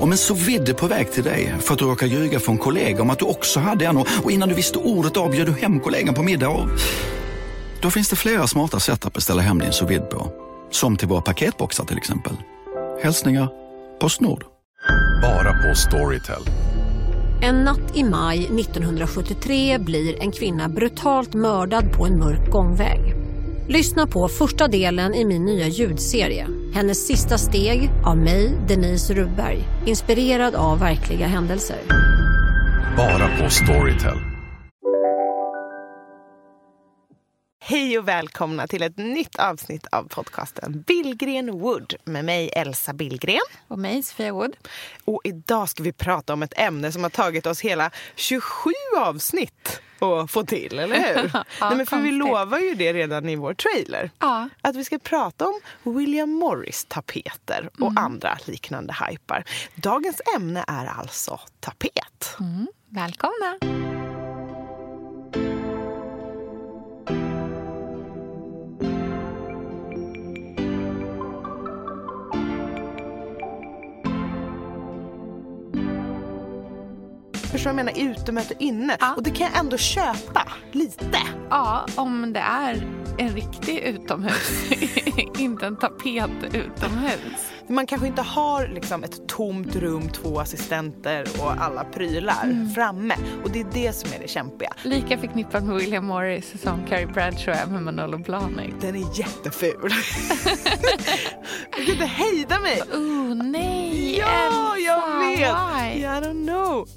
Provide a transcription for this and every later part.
Om en så vidde på väg till dig för att du råkar ljuga från kollega om att du också hade en och innan du visste ordet av du hem kollegan på middag och... Då finns det flera smarta sätt att beställa hem din sous på. Som till våra paketboxar till exempel. Hälsningar Postnord. Bara på Storytel. En natt i maj 1973 blir en kvinna brutalt mördad på en mörk gångväg. Lyssna på första delen i min nya ljudserie. Hennes sista steg av mig, Denise Rubberg. Inspirerad av verkliga händelser. Bara på Storytel. Hej och välkomna till ett nytt avsnitt av podcasten Billgren Wood med mig Elsa Billgren. Och mig Sofia Wood. Och idag ska vi prata om ett ämne som har tagit oss hela 27 avsnitt att få till, eller hur? ja, Nej, men för vi lovar ju det redan i vår trailer. Ja. Att vi ska prata om William Morris tapeter och Mm. andra liknande hypar. Dagens ämne är alltså tapet. Mm, välkomna. Förstår du vad jag menar? Utemöte inne. Ja. Och det kan jag ändå köpa lite. Ja, om det är en riktig utomhus. inte en tapet utomhus. Man kanske inte har liksom ett tomt rum, två assistenter och alla prylar Mm. framme. Och det är det som är det kämpiga. Lika förknippat med William Morris som Carrie Bradshaw är med Manolo Blahnik. Den är jätteful. jag kan inte hejda mig. Oh nej, Ja, jag vet. why? I don't know.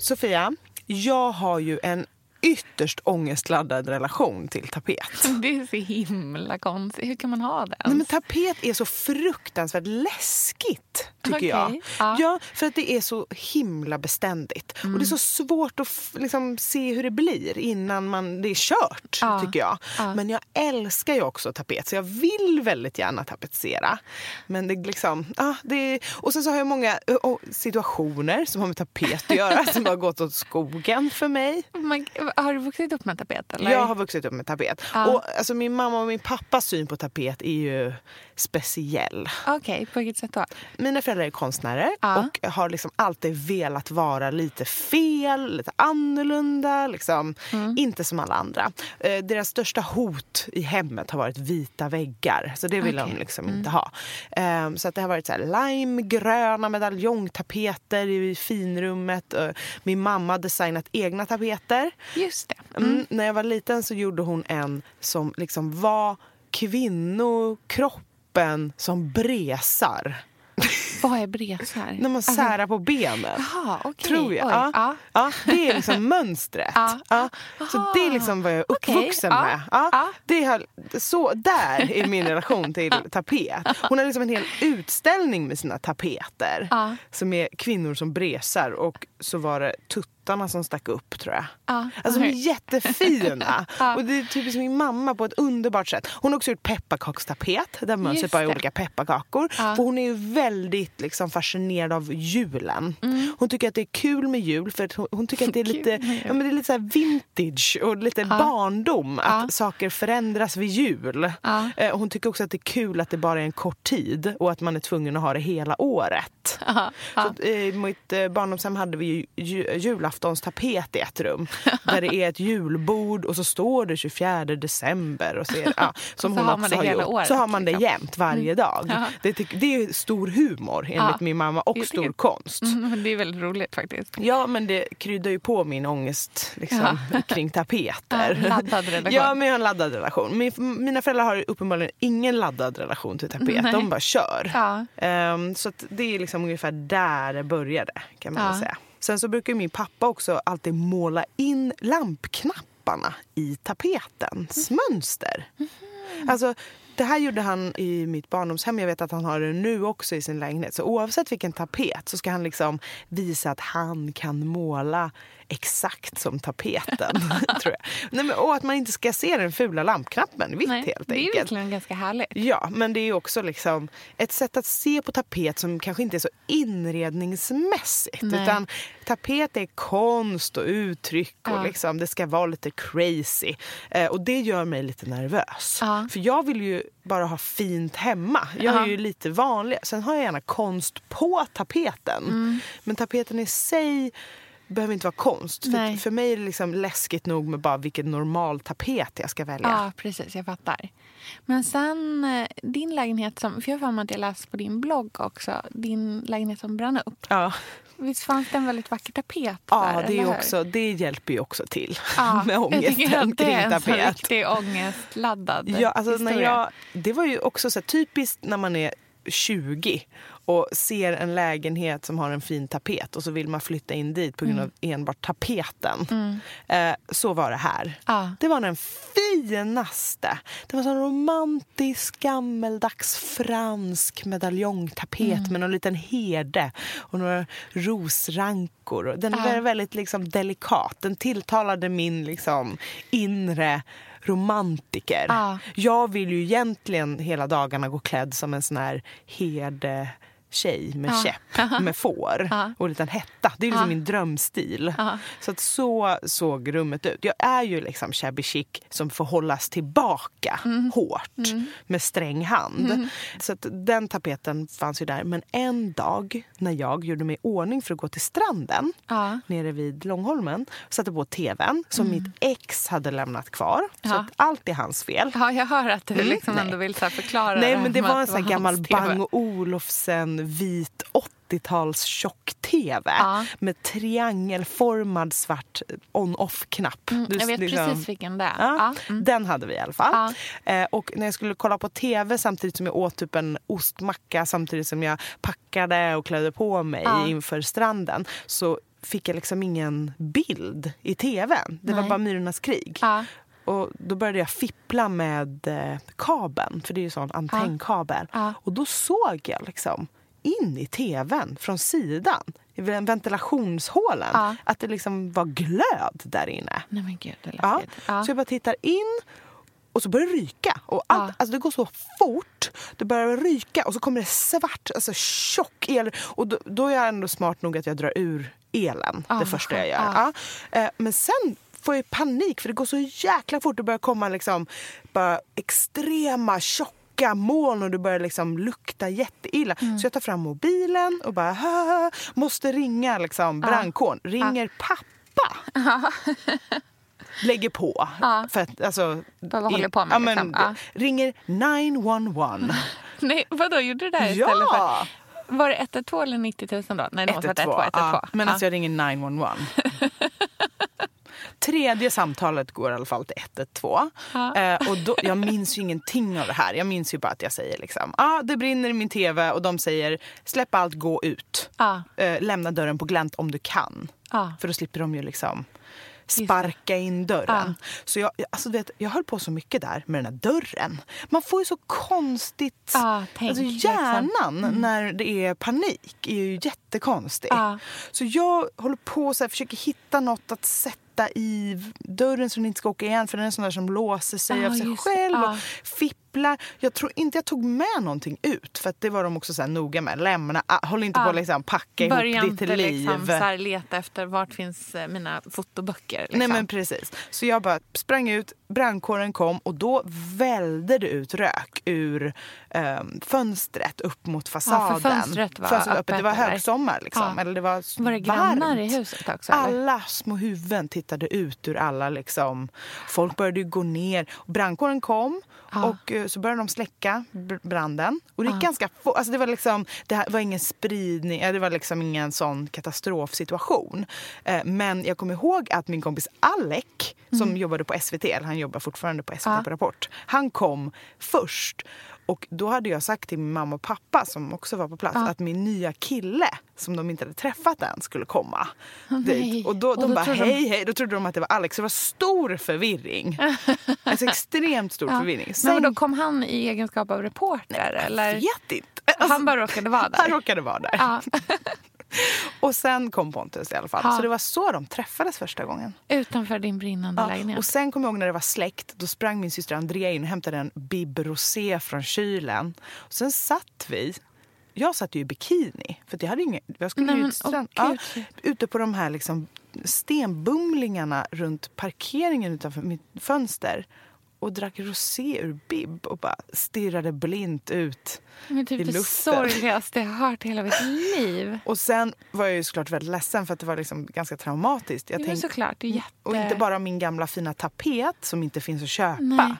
Sofia, jag har ju en ytterst ångestladdad relation till tapet. Det är så himla konstigt. Hur kan man ha den? Nej, men tapet är så fruktansvärt läskigt, tycker Okej, jag. ja. Ja, för att det är så himla beständigt. Och det är så svårt att liksom, se hur det blir innan man, det är kört, Ja, tycker jag. ja. Men jag älskar ju också tapet, så jag vill väldigt gärna tapetsera. Men det liksom, ah, det Och sen så har jag många ö, situationer som har med tapet att göra, som har gått åt skogen för mig. Man, har du vuxit upp med tapet? Eller? Jag har vuxit upp med tapet. Ja. Och alltså, min mamma och min pappas syn på tapet är ju speciell. Okej, på vilket sätt då? Mina föräldrar är konstnärer Ja. och har liksom alltid velat vara lite fel, lite annorlunda. Liksom. Mm. Inte som alla andra. Eh, deras största hot i hemmet har varit vita väggar. Så det vill de Okej. Mm. liksom inte ha. Eh, så att det har varit så limegröna medaljongtapeter i finrummet. Eh, min mamma har designat egna tapeter. Just det. Mm. När jag var liten så gjorde hon en som liksom var kvinnokroppen som bresar. Vad är bresar? När man särar på benen. Jaha, okej. Tror jag. Ja. ja. Ja, det är liksom mönstret. Ja. Så det är liksom vad jag är uppvuxen ja. med. Ja. Det har, så, där är min relation till tapet. Hon har liksom en hel utställning med sina tapeter. Som är kvinnor som bresar och så var det tuttarna som stack upp tror jag. Ja, Alltså de är jättefina. Ja. Och det är typiskt min mamma på ett underbart sätt. Hon har också gjort pepparkakstapet där mönstret bara är olika pepparkakor. Ja. För hon är ju väldigt liksom, fascinerad av julen. Mm. Hon tycker att det är kul med jul för hon, hon tycker att det är lite, ja, men det är lite så vintage och lite barndom. Att saker förändras vid jul. Eh, Hon tycker också att det är kul att det bara är en kort tid och att man är tvungen att ha det hela året. Så, eh, mitt eh, barndomshem hade vi ju, ju, julaftonstapet i ett rum. Där det är ett julbord och så står det 24 december. Och så, är det, ja, som så hon har man det hela gjort. året, Så har man det liksom. jämt varje dag. Ja. Det, det är stor humor enligt Ja. min mamma och stor det. konst. Mm, det är väldigt roligt faktiskt. Ja, men det kryddar ju på min ångest liksom, kring tapeter. Ja, laddad relation. Ja, men jag har en laddad relation. Min, mina föräldrar har uppenbarligen ingen laddad relation till tapet. Nej. De bara kör. Ja. Ehm, så det är liksom ungefär där det började, kan man Ja. säga. Sen så brukar min pappa också alltid måla in lampknapparna i tapetens mönster. Alltså, det här gjorde han i mitt barndomshem. Jag vet att han har det nu också i sin lägenhet. Så oavsett vilken tapet så ska han liksom visa att han kan måla exakt som tapeten. tror jag. Nej, men, och att man inte ska se den fula lampknappen vitt Nej, helt det är enkelt. verkligen ganska härligt. Ja, men det är också liksom ett sätt att se på tapet som kanske inte är så inredningsmässigt. Nej. Utan tapet är konst och uttryck och Ja. liksom, det ska vara lite crazy. Eh, och det gör mig lite nervös. Ja. För jag vill ju bara ha fint hemma. Jag Ja. är ju lite vanlig. Sen har jag gärna konst på tapeten. Mm. Men tapeten i sig behöver inte vara konst. För, för mig är det liksom läskigt nog med bara vilken normal tapet jag ska välja. Ja, precis. Jag fattar. Men sen eh, din lägenhet som... För jag har att jag läste på din blogg också. Din lägenhet som brann upp. Ja. Visst fanns det en väldigt vacker tapet Ja, där? det, är också, det hjälper ju också till Ja, med jag tycker ångesten att det kring är en tapet. riktig ångestladdad Ja, alltså när historia. jag, det var ju också så här, typiskt när man är 20 och ser en lägenhet som har en fin tapet och så vill man flytta in dit på grund Mm. av enbart tapeten. Eh, så var det här. Ja. Det var den finaste. Det var en romantisk, gammeldags fransk medaljongtapet Mm. med någon liten herde och några rosrankor. Den Ja. var väldigt liksom delikat. Den tilltalade min liksom inre romantiker. Ja. Jag vill ju egentligen hela dagarna gå klädd som en sån här herde tjej med Ja. käpp med får Ja. och en liten hetta. Det är liksom Ja. min drömstil. Ja. Så att så såg rummet ut. Jag är ju liksom shabby chic som får hållas tillbaka Mm. hårt med sträng hand. Så att den tapeten fanns ju där. Men en dag när jag gjorde mig i ordning för att gå till stranden Ja. nere vid Långholmen satte på tvn som mitt ex hade lämnat kvar. Så Mm. Allt är hans fel. Ja, jag hör att du Mm, liksom ändå vill förklara Nej, men det var en sån gammal. Bang Olufsen vit 80-tals tjock-tv Ja. med triangelformad svart on-off-knapp. Du- Mm, Jag vet liksom- precis vilken det är. Ja, Ja. Mm. Den hade vi i alla fall. Ja. Eh, och när jag skulle kolla på tv samtidigt som jag åt typ en ostmacka samtidigt som jag packade och klädde på mig Ja. inför stranden så fick jag liksom ingen bild i tvn. Det var Nej. bara Myrornas krig. Ja. Och då började jag fippla med eh, kabeln, för det är ju sån antennkabel. Ja. Och då såg jag liksom in i tvn från sidan, i ventilationshålen, Ja. att det liksom var glöd där inne. Nej men gud, det Ja. Ja. Så jag bara tittar in och så börjar det ryka. Och allt, alltså det går så fort. Det börjar ryka och så kommer det svart, alltså tjock el. Och då, då är jag ändå smart nog att jag drar ur elen det första jag gör. Eh, Men sen får jag panik för det går så jäkla fort. Det börjar komma liksom bara extrema tjocka moln och det börjar liksom lukta jätteilla. Mm. Så jag tar fram mobilen och bara "Haha", måste ringa liksom brandkåren. Ringer pappa. Lägger på. Ja. För att, alltså, Vad håller på med, ja, men, liksom? Ja. Ringer 911. Nej, vadå, gjorde du det där istället ja! för... Var det 112 eller 90 000 då? Nej, det måste ha 112. varit 112. Ja, men alltså jag ringer 911. Tredje samtalet går i alla fall till 112. Ja. Eh, och då, jag minns ju ingenting av det här. Jag minns ju bara att jag säger liksom, ah, det brinner i min tv och de säger släpp allt, gå ut. Ja. Eh, lämna dörren på glänt om du kan. Ja. För då slipper de ju liksom sparka in dörren. Så jag, alltså vet, jag höll på så mycket där med den här dörren. Man får ju så konstigt... Ja, tänk, alltså liksom. hjärnan när det är panik är ju jättekonstig. Så jag håller på och så här, försöker hitta något att sätta i dörren så den inte ska åka igen för den är sån där som låser sig Ja, av sig själv. Ja. Och fipplar. Jag tror inte jag tog med någonting ut för att det var de också så här noga med. Lämna, ah, håll inte Ja. på att liksom packa ihop Börja ditt inte liv. liksom så här leta efter vart finns eh, mina fotoböcker. Liksom. Nej men precis. Så jag bara sprang ut, brandkåren kom och då välde det ut rök ur ehm, fönstret upp mot fasaden. fönstret var öppet. öppet, Det var högsommar liksom. Ja. Eller det var, Var det grannar i huset också? Eller? Alla små huvuden tittade ut ur alla liksom. Folk började gå ner. Brandkåren kom Ja. och eh, så började de släcka br- branden. Och det gick ganska fort. Alltså det var liksom, det var ingen spridning, det var liksom ingen sån katastrofsituation. Eh, Men jag kommer ihåg att min kompis Alec som jobbade på SVT, eller han jobbar fortfarande på SVT Mm. Ja. på Rapport. Han kom först. Och då hade jag sagt till min mamma och pappa som också var på plats Ja. att min nya kille som de inte hade träffat än skulle komma. Nej. dit. Och då, Och de bara trodde de- hej hej, då trodde de att det var Alex. Det var stor förvirring. alltså extremt stor Ja. förvirring. Men då kom han i egenskap av reporter? eller? vet inte. Alltså, Han bara råkade vara där? han råkade vara där. Ja. och sen kom Pontus i alla fall. Ja. Så det var så de träffades första gången. Utanför din brinnande Ja, lägenhet. och sen kom jag ihåg när det var släkt. Då sprang min syster Andrea in och hämtade en Bib Rosé från kylen. Och sen satt vi. Jag satt ju i bikini. För jag hade ingen, jag skulle Nej, men, ut strand, ja, ute på de här liksom stenbumlingarna runt parkeringen utanför mitt fönster och drack rosé ur Bib och bara stirrade blint ut Men i typ det luften. sorgligaste jag har hört i hela mitt liv. Och sen var jag ju såklart väldigt ledsen för att det var liksom ganska traumatiskt. Jag Ja, men tänkte- såklart, det är jätte... Och inte bara min gamla fina tapet som inte finns att köpa. Nej.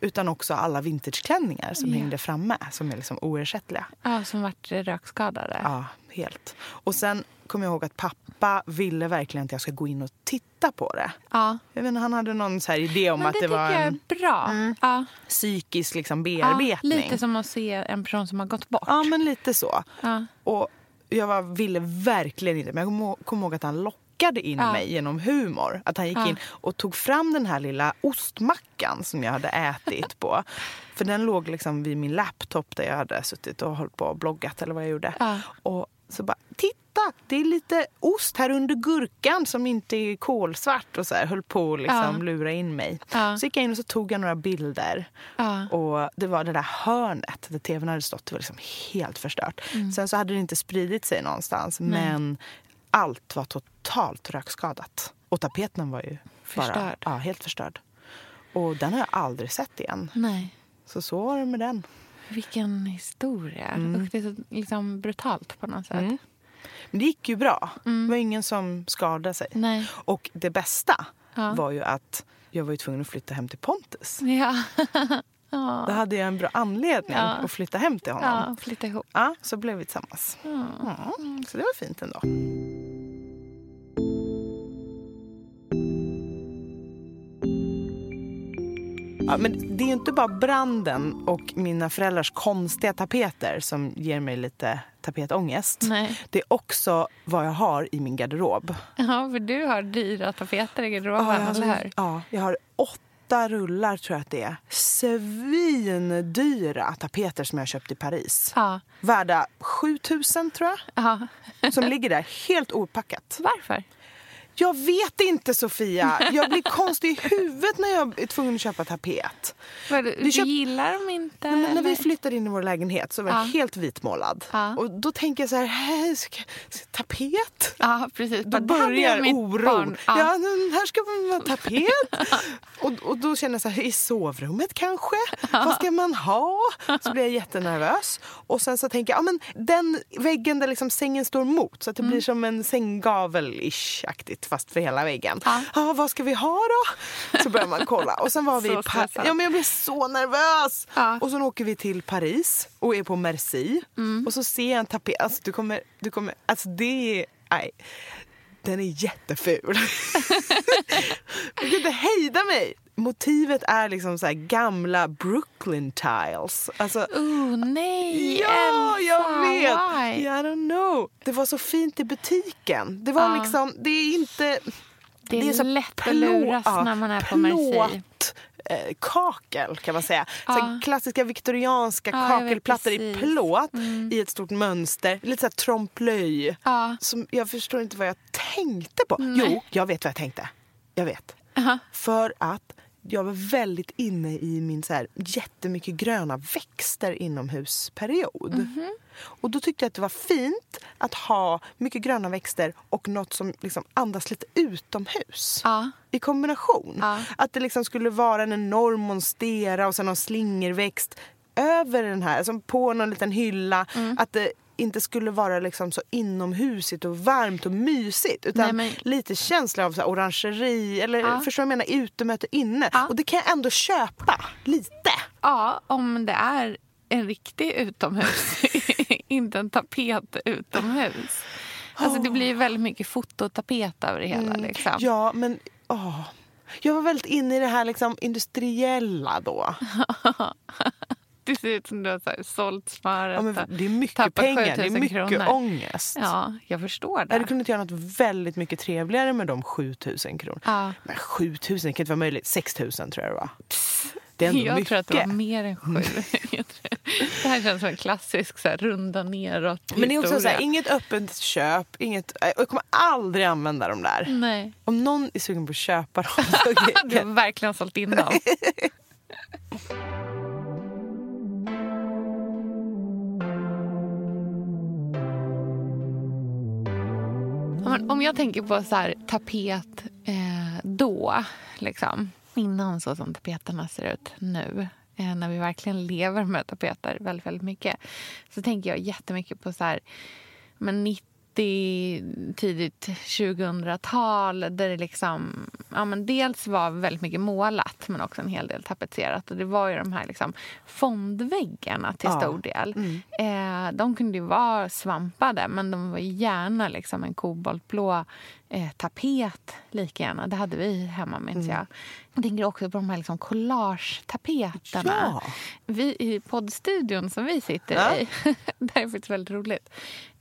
Utan också alla vintageklänningar som Ja. hängde framme som är liksom oersättliga. Ja, som vart rökskadade. Ja, helt. Och sen kommer jag ihåg att pappa ville verkligen att jag ska gå in och titta på det. Ja. Jag vet inte, han hade någon så idé om Men att det det, var en bra. Ja. psykisk liksom, Ja, bearbetning. lite som att se en person som har gått bort. Ja, men lite så. Ja. Och jag var, ville verkligen inte, men jag kommer ihåg- att han lockade in Ja. mig genom humor. Att han gick Ja. in och tog fram den här lilla ostmackan som jag hade ätit på. För den låg liksom vid min laptop där jag hade suttit och hållit på och bloggat eller vad jag gjorde. Ja. Och så bara, titta! Det är lite ost här under gurkan som inte är kolsvart och så här, höll på att liksom Ja. lura in mig. Ja. Så gick jag in och så tog jag några bilder. Ja. Och det var det där hörnet där tvn hade stått. Det var liksom helt förstört. Sen så hade det inte spridit sig någonstans. Mm. Men allt var totalt rökskadat. Och tapeten var ju bara Förstörd. ja, helt förstörd. Och den har jag aldrig sett igen. Nej. Så så var det med den. Vilken historia. Mm. Usch, det är så liksom brutalt på något sätt. Men det gick ju bra. Mm. Det var ingen som skadade sig. Nej. Och det bästa Ja. var ju att jag var ju tvungen att flytta hem till Pontus. Ja. Då hade jag en bra anledning Ja. att flytta hem till honom. ja, flytta ihop. Ja, så blev vi tillsammans. Ja, så det var fint ändå. Ja, men det är inte bara branden och mina föräldrars konstiga tapeter som ger mig lite tapetångest. Nej. Det är också vad jag har i min garderob. Ja, för du har dyra tapeter i garderoben, Ja, jag har, eller hur? ja, jag har åtta rullar tror jag att det är. Svindyra tapeter som jag köpt i Paris. Ja. Värda 7000 tror jag. ja. Som ligger där helt opackat. Varför? Jag vet inte Sofia. Jag blir konstig i huvudet när jag är tvungen att köpa tapet. För du Vi köpt- gillar dem inte? Nej, men när vi flyttade in i vår lägenhet så var Ja. helt vitmålad. Ja. Och då tänker jag så här, "Hej, ska, tapet? Ja, precis. Då börjar jag oron. Ja. Ja. men här ska man vara tapet. och, och då känner jag så här, i sovrummet kanske? Vad ska man ha? Så blir jag jättenervös. Och sen så tänker jag, ja men den väggen där liksom sängen står mot så att det Mm. blir som en sänggavel-ish-aktigt fast för hela väggen. Ja. Ja, vad ska vi ha då? Så börjar man kolla. Och sen var vi i Paris. Ja men jag blir så nervös. Ja. Och så åker vi till Paris och är på Merci. Mm. Och så ser jag en tapet. Alltså du kommer, du kommer, alltså det är, nej. Den är jätteful. jag kan inte hejda mig. Motivet är liksom så här gamla Brooklyn tiles. Alltså, Oh, nej, ja, jag Elsa, vet. Why? I don't know. Det var så fint i butiken. Det var Ja. liksom, det är inte... Det är, så lätt att plå- luras ja, när man är på plåt, eh, kakel kan man säga. Så Ja. klassiska viktorianska Ja, jag kakelplattor i plåt Mm. i ett stort mönster. Lite så här trompe-l'œil. Ja. Som Jag förstår inte vad jag tänkte på. Nej. Jo, jag vet vad jag tänkte. Jag vet. Aha. För att jag var väldigt inne i min så här, jättemycket gröna växter inomhusperiod. Mhm. Och då tyckte jag att det var fint att ha mycket gröna växter och något som liksom andas lite utomhus. Ja. I kombination. Ja. Att det liksom skulle vara en enorm monstera och sen någon slingerväxt över den här, alltså på någon liten hylla. Mm. Att det inte skulle vara liksom så inomhusigt och varmt och mysigt. Utan Nej, men- lite känsla av så orangeri, eller Ja. förstår du vad jag menar? Utemöte inne. Ja. Och det kan jag ändå köpa, lite. ja, om det är en riktig utomhus. inte en tapet utomhus. Alltså det blir väldigt mycket fototapet över det hela. Liksom. Mm. Ja, men åh. Jag var väldigt inne i det här liksom industriella då. Det ser ut som du har så här, sålt smöret Ja, det är mycket tappat pengar, det är 7000 mycket kronor. ångest. Ja, jag förstår Jag hade det. kunnat göra något väldigt mycket trevligare med de 7000 kronor. Ja. Men 7000 det kan inte vara möjligt. 6000 tror jag det var. Det är ändå jag mycket. tror att det var mer än sju. Tror- det här känns som en klassisk så här, runda neråt Men det är också så här, historia. inget öppet köp. Inget, jag kommer aldrig använda dem där. Nej. Om någon är sugen på att köpa dem så Du har verkligen sålt in dem. Om jag tänker på så här, tapet eh, då, liksom, innan så som tapeterna ser ut nu eh, när vi verkligen lever med tapeter väldigt, väldigt mycket så tänker jag jättemycket på så här, men 90 tidigt 2000-tal där det liksom, ja, men dels var väldigt mycket målat men också en hel del tapetserat. Och det var ju de här liksom fondväggarna till Ja. stor del. Eh, de kunde ju vara svampade men de var gärna liksom en koboltblå eh, tapet lika gärna. Det hade vi hemma minns jag. Jag tänker också på de här liksom collage-tapeterna. Ja. Vi, I poddstudion som vi sitter Ja. i, det är faktiskt väldigt roligt.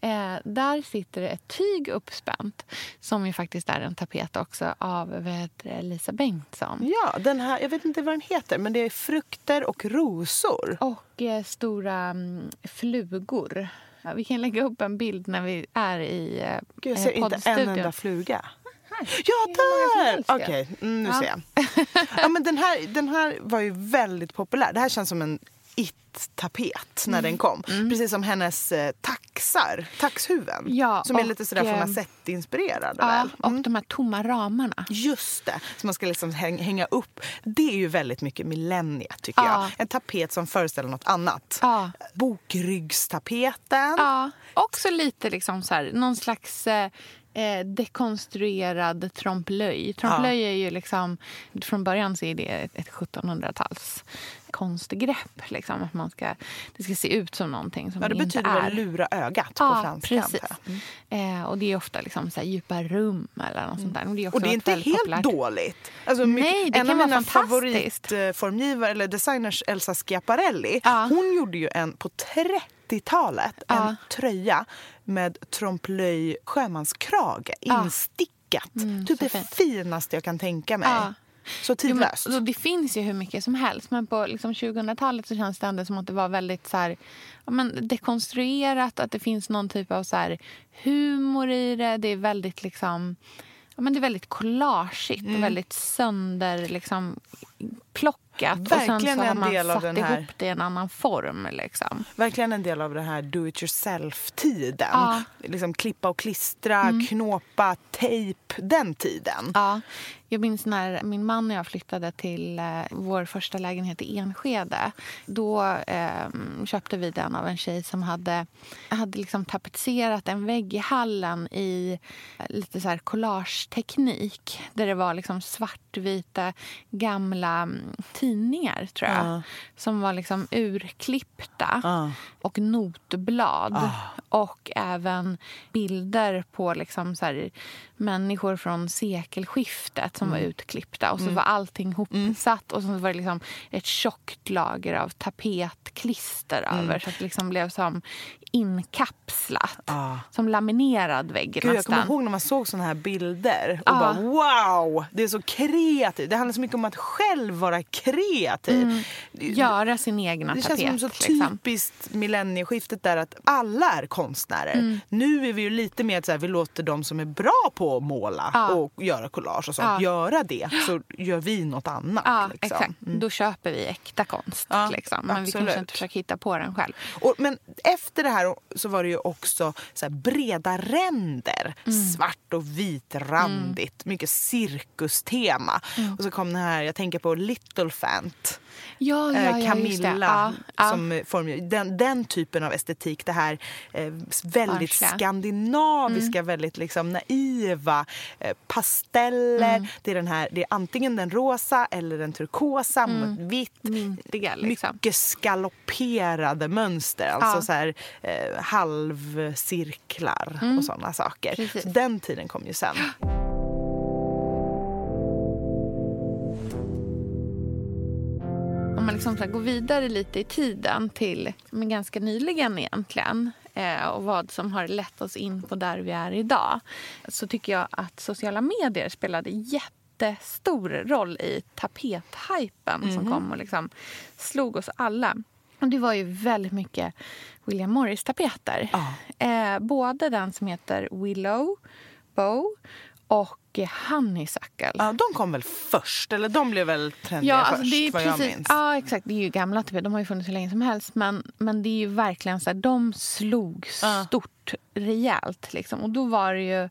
Eh, där sitter det ett tyg uppspänt som ju faktiskt är en tapet också av vad heter Lisa Bengtsson. Ja, den här, jag vet inte vad den heter, men det är frukter och rosor. Och eh, stora mm, flugor. Ja, vi kan lägga upp en bild när vi är i eh, Gud, jag ser inte en enda fluga. Ja, där! Okej, mm, nu Ja. ser jag. Ja, men den, här, den här var ju väldigt populär. Det här känns som en it-tapet när Mm. den kom. Precis som hennes eh, taxar, taxhuvuden. Ja, som är lite sådär eh, Formasett-inspirerade. Ja, väl? och Mm. de här tomma ramarna. Just det, som man ska liksom häng, hänga upp. Det är ju väldigt mycket millenniet tycker Ja. jag. En tapet som föreställer något annat. Ja. Bokryggstapeten. Ja, också lite liksom så här, någon slags eh, eh, dekonstruerad trompe-l'œil. Trompe-l'œil är ju liksom, från början så är det ett 1700-tals konstgrepp. Liksom, att man ska, det ska se ut som någonting som Ja, det det inte betyder är. väl lura ögat på Ja, franska. precis. Mm. Eh, och det är ofta liksom så djupa rum eller något sånt där. Och det är, Och det är inte helt populärt. dåligt. Alltså, Nej, det en kan av vara mina favoritformgivare, eller designers, Elsa Schiaparelli, Ja. hon gjorde ju en på 30-talet, Ja. en tröja med trompe-l'œil sjömanskrage instickat. Mm, typ det fint. finaste jag kan tänka mig. Ja. Så Jo, tidlöst. men, och det finns ju hur mycket som helst. Men på liksom 2000-talet så känns det ändå som att det var väldigt så här, ja, men dekonstruerat. Att det finns någon typ av så här, humor i det. Det är väldigt liksom... Ja, men det är väldigt collageigt Mm. och väldigt sönder liksom, plockat. och Verkligen sen så har man del satt den ihop här- det i en annan form. Liksom. Verkligen en del av den här do it yourself-tiden. Ja. Mm. Liksom klippa och klistra, knåpa, tejp, den tiden. Ja, jag minns när min man och jag flyttade till eh, vår första lägenhet i Enskede. Då eh, köpte vi den av en tjej som hade, hade liksom tapetserat en vägg i hallen i eh, lite så här collageteknik. Där det var liksom svartvita gamla mm, tidningar, tror jag. Ja. Som var liksom urklippta. Ja. Och notblad. Ah. Och även bilder på liksom så människor från sekelskiftet som var Mm. utklippta. Och så var allting hopsatt och så var det liksom ett tjockt lager av tapetklister Mm. över. Så att det liksom blev som inkapslat. Ah. Som laminerad vägg Gud, jag nästan. kommer ihåg när man såg såna här bilder och Ja. bara wow, det är så kreativt. Det handlar så mycket om att själv vara kreativ. Det- Göra sin egna Det tapet. känns som så liksom. typiskt millennieskiftet där att alla är konstnärer. Mm. Nu är vi ju lite mer här, vi låter de som är bra på att måla Ja. och göra collage och sånt Ja. Göra det. Så gör vi något annat. Ja, liksom. exakt. Då köper vi äkta konst. Ja, liksom. Men vi absolut. kanske inte försöker hitta på den själv. Och, men efter det här så var det ju också så breda ränder. Mm. Svart och vitrandigt. Mycket cirkustema. Mm. Och så kom den här, jag tänker på Little Fant. Ja, ja, eh, ja. Camilla. Ja, ja. Som eh, form, den, den typen av estetik. Det här eh, väldigt Barnsliga. skandinaviska, Mm. väldigt liksom naiva. Pasteller. Mm. Det, är den här, det är antingen den rosa eller den turkosa mot vitt. Mintiga, liksom. Mycket skalopperade mönster, alltså så här, eh, halvcirklar och sådana saker. Precis. Så den tiden kom ju sen. Om man liksom så här går vidare lite i tiden till men ganska nyligen egentligen eh, och vad som har lett oss in på där vi är idag så tycker jag att sociala medier spelade jätte jättestor roll i tapethypen Mhm. som kom och liksom slog oss alla. Och det var ju väldigt mycket William Morris-tapeter. Ja. Eh, både den som heter Willow Bow och eh, Honeysuckle. Ja, de kom väl först? Eller de blev väl trendiga Ja, alltså först, det är vad jag precis, minns. ja, exakt. Det är ju gamla tapeter. De har ju funnits hur länge som helst. Men, men det är ju verkligen så här, de slog Ja. stort rejält. Liksom. Och då var det ju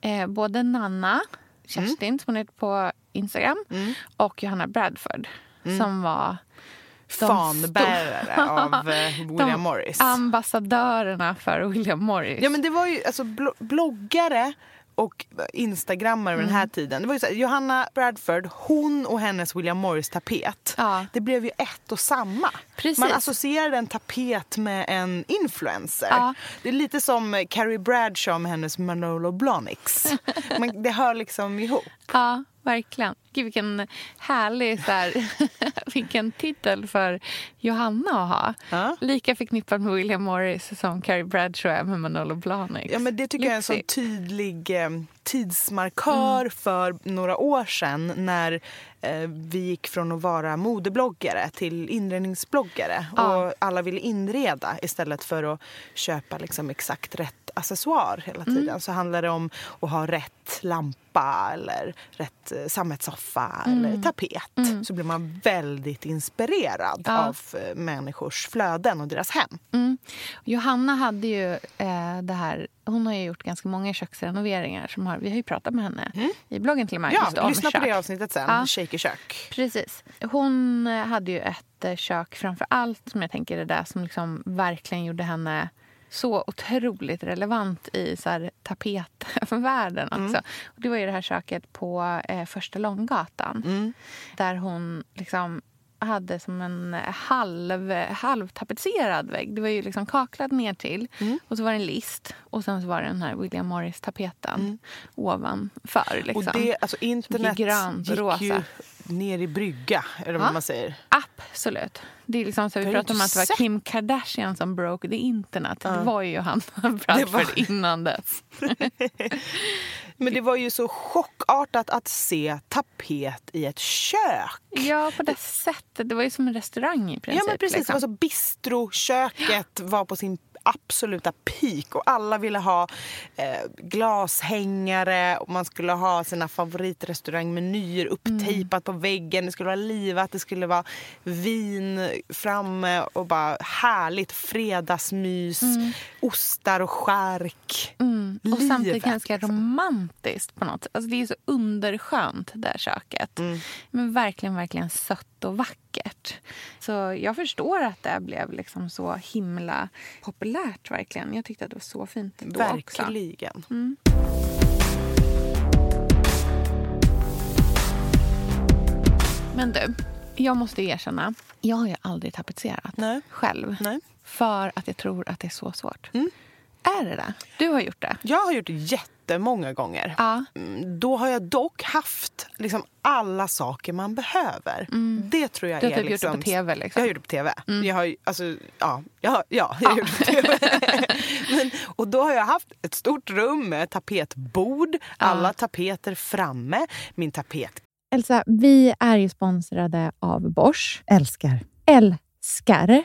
eh, både Nanna, Kerstin som hon heter på Instagram, Mm. och Johanna Bradford som var Fanbärare av eh, William Morris. ambassadörerna för William Morris. Ja men det var ju alltså blo- bloggare och instagrammare vid den Mm. här tiden. Det var ju så här, Johanna Bradford, hon och hennes William Morris tapet. Ja. Det blev ju ett och samma. Precis. Man associerade en tapet med en influencer. Ja. Det är lite som Carrie Bradshaw med hennes Manolo Blahniks. Det hör liksom ihop. Ja, verkligen. Gud, vilken härlig så här, vilken titel för Johanna att ha. Ja. Lika förknippad med William Morris som Carrie Bradshaw är med Manolo Blahniks. Ja, men det tycker jag är en sån tydlig eh, tidsmarkör Mm. för några år sedan när eh, vi gick från att vara modebloggare till inredningsbloggare. Ja. Och alla ville inreda istället för att köpa liksom exakt rätt accessoar hela Mm. tiden. Så handlar det om att ha rätt lampa eller rätt eh, sammetsoffa Mm. eller tapet. Så blir man väldigt inspirerad Ja. av eh, människors flöden och deras hem. Mm. Johanna hade ju eh, det här... Hon har ju gjort ganska många köksrenoveringar. Som har, vi har ju pratat med henne i bloggen till och med. Ja, lyssna på kök. det avsnittet sen. Ja. Shaker kök. Precis. Hon eh, hade ju ett kök framför allt som jag tänker är det som liksom verkligen gjorde henne så otroligt relevant i så här, tapetvärlden också. Och det var ju det här köket på eh, Första Långgatan. Där hon liksom hade som en halv, halvtapetserad vägg. Det var ju liksom kaklad ner till och så var det en list och sen så var det den här William Morris-tapeten ovanför. Liksom. Och det, alltså internet gick rosa. ju ner i brygga, eller vad Ja. man säger. Absolut. Det är liksom så vi pratade om att det var. Kim Kardashian som broke the internet. Det var ju Johanna Bradford innan dess. Men det var ju så chockartat att se tapet i ett kök. Ja, på det sättet. Det var ju som en restaurang i princip. Ja men precis, liksom. det var så bistroköket var på sin absoluta peak och alla ville ha eh, glashängare och man skulle ha sina favoritrestaurangmenyer upptejpat på väggen. Det skulle vara livat, det skulle vara vin framme och bara härligt fredagsmys, ostar och skärk. Mm. Och Livet, samtidigt ganska liksom. romantiskt på något sätt. Alltså, det är så underskönt det här köket. Mm. Men verkligen, verkligen sött och vackert. Så jag förstår att det blev liksom så himla populärt verkligen. Jag tyckte att det var så fint då också. Verkligen. Men du, jag måste erkänna. Jag har ju aldrig tapetserat Nej. själv. Nej. För att jag tror att det är så svårt. Mm. Är det det? Du har gjort det? Jag har gjort det jättemånga gånger. Ja. Mm, Då har jag dock haft liksom alla saker man behöver. Det tror jag Du har är typ gjort det liksom... på tv, liksom. Jag har gjort det på tv. Jag har, alltså, ja, ja, ja, jag har gjort det på tv. Men, och då har jag haft ett stort rum med tapetbord, alla tapeter framme, min tapet Elsa, vi är ju sponsrade av Bosch. Älskar. Älskar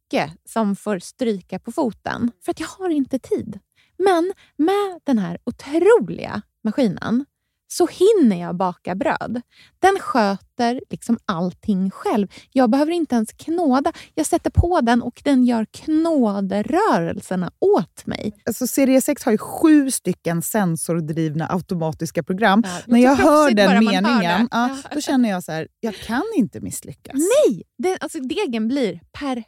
som får stryka på foten. För att jag har inte tid. Men med den här otroliga maskinen så hinner jag baka bröd. Den sköter liksom allting själv. Jag behöver inte ens knåda. Jag sätter på den och den gör knåderörelserna åt mig. Alltså, serie 6 har ju sju stycken sensordrivna automatiska program. Ja, det När jag hör den hör meningen, det. ja, då känner jag så här, jag kan inte misslyckas. Nej! Den, alltså, degen blir perfekt.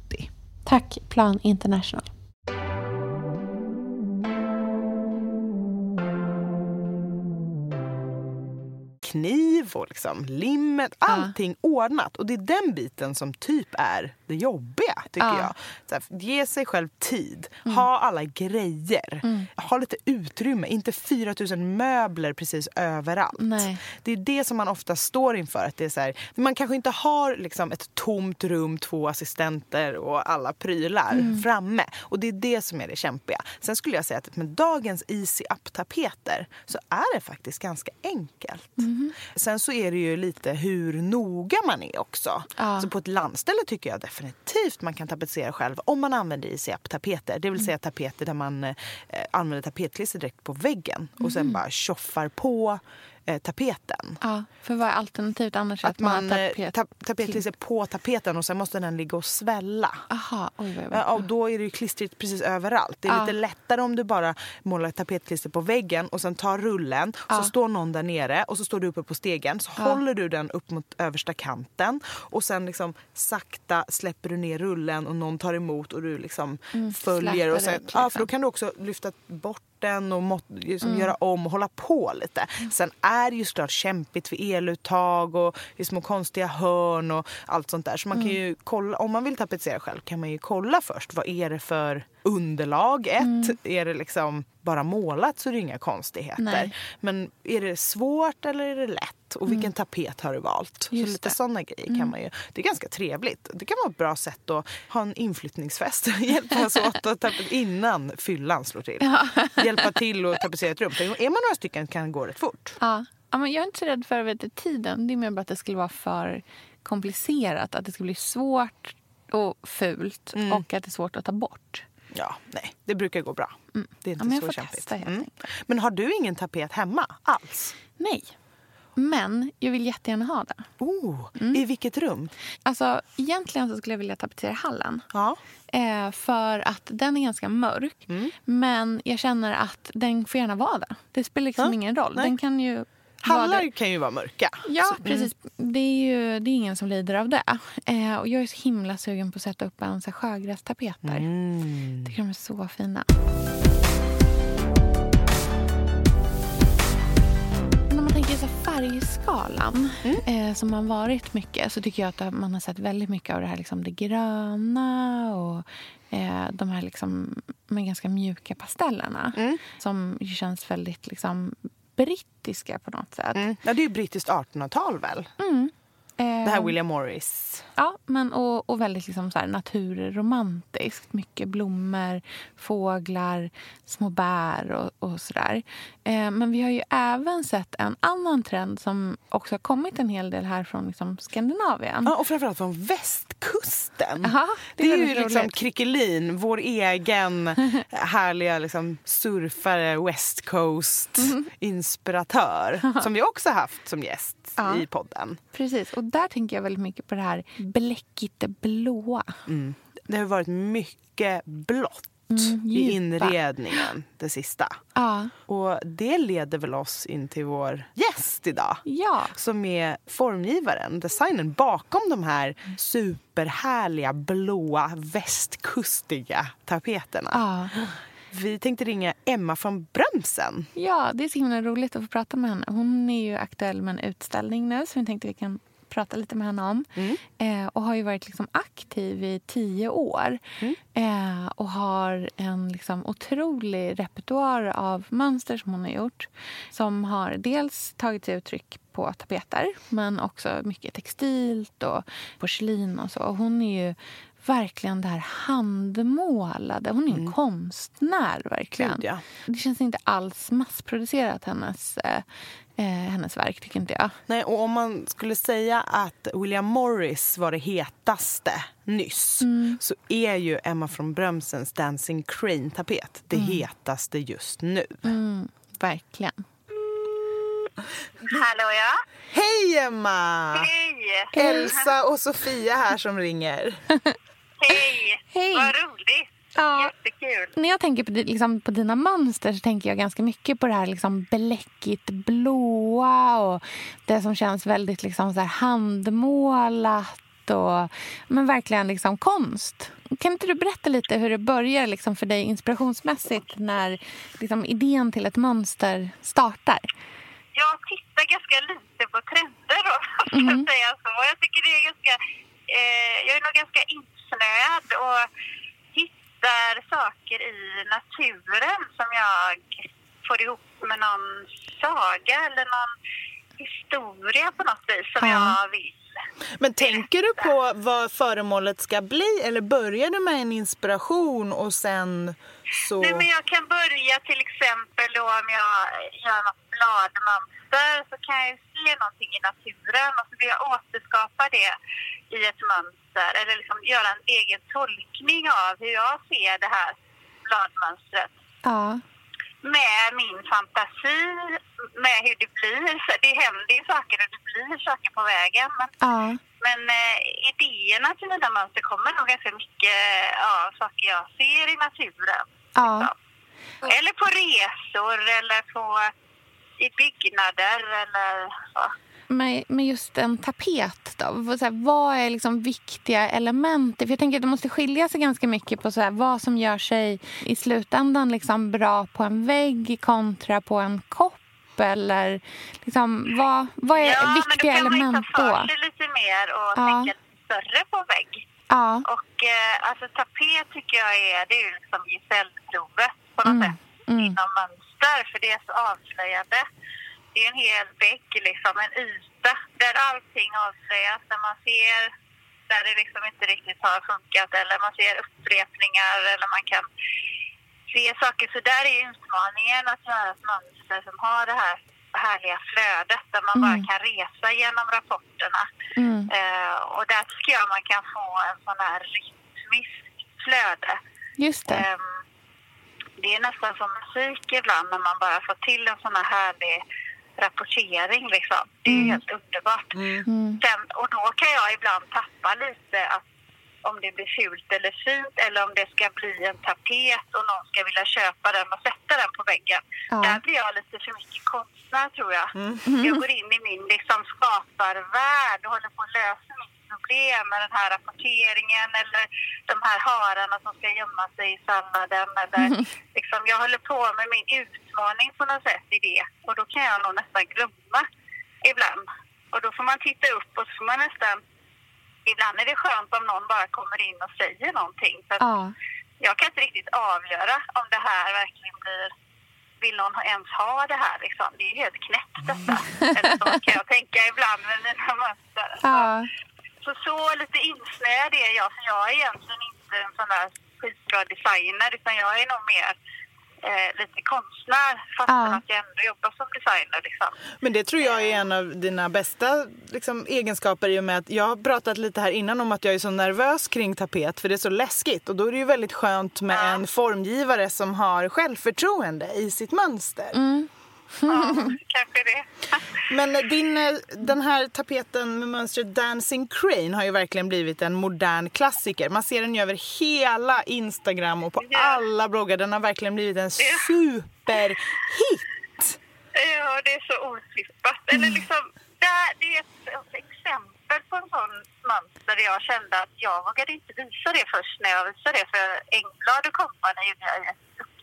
Tack Plan International. Kniv och liksom limmet. Allting ordnat. Och det är den biten som typ är det jobbiga tycker Ja. jag. Så här, ge sig själv tid. Ha alla grejer. Ha lite utrymme. Inte 4000 möbler precis överallt. Nej. Det är det som man ofta står inför. Att det är så här, man kanske inte har liksom ett tomt rum, två assistenter och alla prylar framme. Och det är det som är det kämpiga. Sen skulle jag säga att med dagens Easy Up-tapeter så är det faktiskt ganska enkelt. Sen så är det ju lite hur noga man är också. Ja. Så på ett landställe tycker jag definitivt man kan tapetsera själv om man använder Easy Up-tapeter. Det vill säga tapeter där man eh, använder tapetklister direkt på väggen och sen bara tjoffar på eh, tapeten. Ja, för vad är alternativet annars? Att man har eh, tapet- ta, tapetklister på tapeten och sen måste den ligga och svälla. Aha, oj Ja, jobbigt. och då är det ju klistrigt precis överallt. Det är Ja. lite lättare om du bara målar ett tapetklister på väggen och sen tar rullen. Ja. Så står någon där nere och så står du uppe på stegen. Så Ja. håller du den upp mot översta kanten och sen liksom sakta släpper du ner rullen och någon tar emot och du liksom följer. släpper Och sen, ja, liksom. för då kan du också lyfta bort den och mått, liksom göra om och hålla på lite. Sen är det ju såklart kämpigt vid eluttag och i små konstiga hörn och allt sånt där. Så man kan ju kolla, om man vill tapetsera själv kan man ju kolla först. Vad är det för underlag? Ett, är det liksom bara målat så är det inga konstigheter. Nej. Men är det svårt eller är det lätt? Och vilken tapet har du valt? Just så lite det. sådana grejer kan man ju. Det är ganska trevligt. Det kan vara ett bra sätt att ha en inflyttningsfest. Hjälpas åt att tapet innan fyllan slår till. Hjälpa till att tapetsera ett rum. För är man några stycken kan det gå rätt fort. Ja. Ja, men jag är inte så rädd för vet, tiden. Det är mer bara att det skulle vara för komplicerat. Att det skulle bli svårt och fult Mm. och att det är svårt att ta bort. Ja, nej, det brukar gå bra. Det är inte Mm. Ja, så kämpigt. testa Mm. Men har du ingen tapet hemma alls? Nej. Men jag vill jättegärna ha det. Oh, Mm. I vilket rum? Alltså, egentligen så skulle jag vilja tapetsera hallen. Ja. Eh, för att den är ganska mörk. Mm. Men jag känner att den får gärna vara det. Det spelar liksom Ja, ingen roll. nej. Den kan ju Hallar det. kan ju vara mörka. Ja, Så- mm. precis. Det är ju det är ingen som lider av det. Eh, och jag är så himla sugen på att sätta upp en så här sjögrästapet där. Mm. Tycker de är så fina. Tänker så färgskalan Mm. eh, som har varit mycket så tycker jag att man har sett väldigt mycket av det här liksom det gröna och eh, de här liksom, ganska mjuka pastellerna Mm. som känns väldigt liksom, brittiska på något sätt. Mm. Ja, det är ju brittiskt 1800-tal väl? Eh, Det här William Morris. Ja, men och, och väldigt liksom så här naturromantiskt. Mycket blommor, fåglar, små bär och, och sådär. Eh, men vi har ju även sett en annan trend som också har kommit en hel del här från liksom Skandinavien. Ja, och framförallt från västkusten. Ja, det är, ju liksom. Krickelin, vår egen härliga liksom, surfare, West Coast-inspiratör. som vi också haft som gäst Ja. i podden. Precis, och där tänker jag väldigt mycket på det här bläckigt blåa. Det har varit mycket blått Mm, i inredningen det sista. Ja, Och det leder väl oss in till vår gäst idag. ja. som är formgivaren, designen bakom de här superhärliga blåa västkustiga tapeterna. ja. Vi tänkte ringa Emma från Brömsen. Ja, det är så himla roligt att få prata med henne. Hon är ju aktuell med en utställning nu som vi tänkte vi kan prata lite med henne om. Eh, och har ju varit liksom aktiv i tio år. Eh, och har en liksom otrolig repertoar av mönster som hon har gjort. Som har dels tagit sig uttryck på tapeter men också mycket textilt och porslin och så. Hon är ju verkligen det här handmålade. Hon är en konstnär verkligen. Ja. Det känns inte alls massproducerat, hennes, eh, eh, hennes verk, tycker inte jag. Nej, och om man skulle säga att William Morris var det hetaste nyss så är ju Emma från Brömsens Dancing Crane-tapet det hetaste just nu. Mm, verkligen. Hallå ja. Hej Emma! Hej! Elsa och Sofia här som ringer. Hej! Hej. Vad roligt! Ja. Jättekul. När jag tänker på, liksom, på dina mönster så tänker jag ganska mycket på det här liksom, bläckigt blåa och det som känns väldigt liksom, så här, handmålat och men verkligen liksom, konst. Kan inte du berätta lite hur det börjar liksom, för dig inspirationsmässigt när liksom, idén till ett mönster startar? jag tittar ganska lite på trender då, jag ska säga så. Jag tycker det är ganska, eh, jag är nog ganska insnöad och hittar saker i naturen som jag får ihop med någon saga eller någon historia på något vis som Ja. jag vill. Men tänker du på vad föremålet ska bli eller börjar du med en inspiration och sen så... Nej, men jag kan börja till exempel då om jag gör något bladmönster så kan jag se någonting i naturen och så vill jag återskapa det i ett mönster eller liksom göra en egen tolkning av hur jag ser det här bladmönstret Ja. med min fantasi, med hur det blir. Så det händer ju saker och det blir saker på vägen. Men, Ja. men eh, idéerna till mina mönster kommer nog ganska mycket ja, saker jag ser i naturen. Ja. liksom. Eller på resor eller på i byggnader eller så. med, med just en tapet då? Så här, vad är liksom viktiga element? För jag tänker att det måste skilja sig ganska mycket på så här, vad som gör sig i slutändan liksom bra på en vägg kontra på en kopp. Eller liksom, vad, vad är ja, viktiga men då kan man element ju ta då? för sig lite mer och Ja. tänka större på vägg. Ja. Och eh, alltså tapet tycker jag är, det är ju liksom gesällprovet på något Mm, sätt mm. inom mönster för det är så avslöjande. Det är en hel vägg, liksom, en yta där allting avslöjas, där man ser där det liksom inte riktigt har funkat eller man ser upprepningar eller man kan se saker. Så där är utmaningen att göra ett mönster som har det här härliga flödet där man bara Mm. kan resa genom rapporterna. Mm. Eh, och där tycker jag man kan få en sån här rytmisk flöde. Just det. Ehm, det är nästan som musik ibland när man bara får till en sån här härlig rapportering. Liksom. Det är Mm. helt underbart. Mm. Sen, och då kan jag ibland tappa lite att om det blir fult eller fint eller om det ska bli en tapet och någon ska vilja köpa den och sätta den på väggen. Ja. Där blir jag lite för mycket konstnär tror jag. Mm. Jag går in i min liksom, skaparvärld och håller på att lösa mitt problem med den här rapporteringen eller de här hararna som ska gömma sig i salladen. Eller, liksom, jag håller på med min utmaning på något sätt i det och då kan jag nog nästan glömma ibland. Och då får man titta upp och så får man nästan... Ibland är det skönt om någon bara kommer in och säger någonting. Att Ja. jag kan inte riktigt avgöra om det här verkligen blir... Vill någon ens ha det här? Liksom? Det är ju helt knäppt detta. Eller så kan jag tänka ibland med mina mönster. Ja. Så, så lite insnöad är jag, för jag är egentligen inte en sån där skitbra designer utan jag är nog mer eh, lite konstnär fast Ja. att jag ändå jobbar som designer. Liksom. Men det tror jag är en av dina bästa liksom, egenskaper i och med att jag har pratat lite här innan om att jag är så nervös kring tapet för det är så läskigt och då är det ju väldigt skönt med en formgivare som har självförtroende i sitt mönster. Ja, kanske det. Men din, eh, den här tapeten med mönstret Dancing Crane har ju verkligen blivit en modern klassiker. Man ser den ju över hela Instagram och på Ja. alla bloggar. Den har verkligen blivit en superhit. Ja, det är så otippat. Eller liksom, där, det är ett exempel på en sån mönster där jag kände att jag vågade inte visa det först när jag visade det för Engblad och Company gjorde jag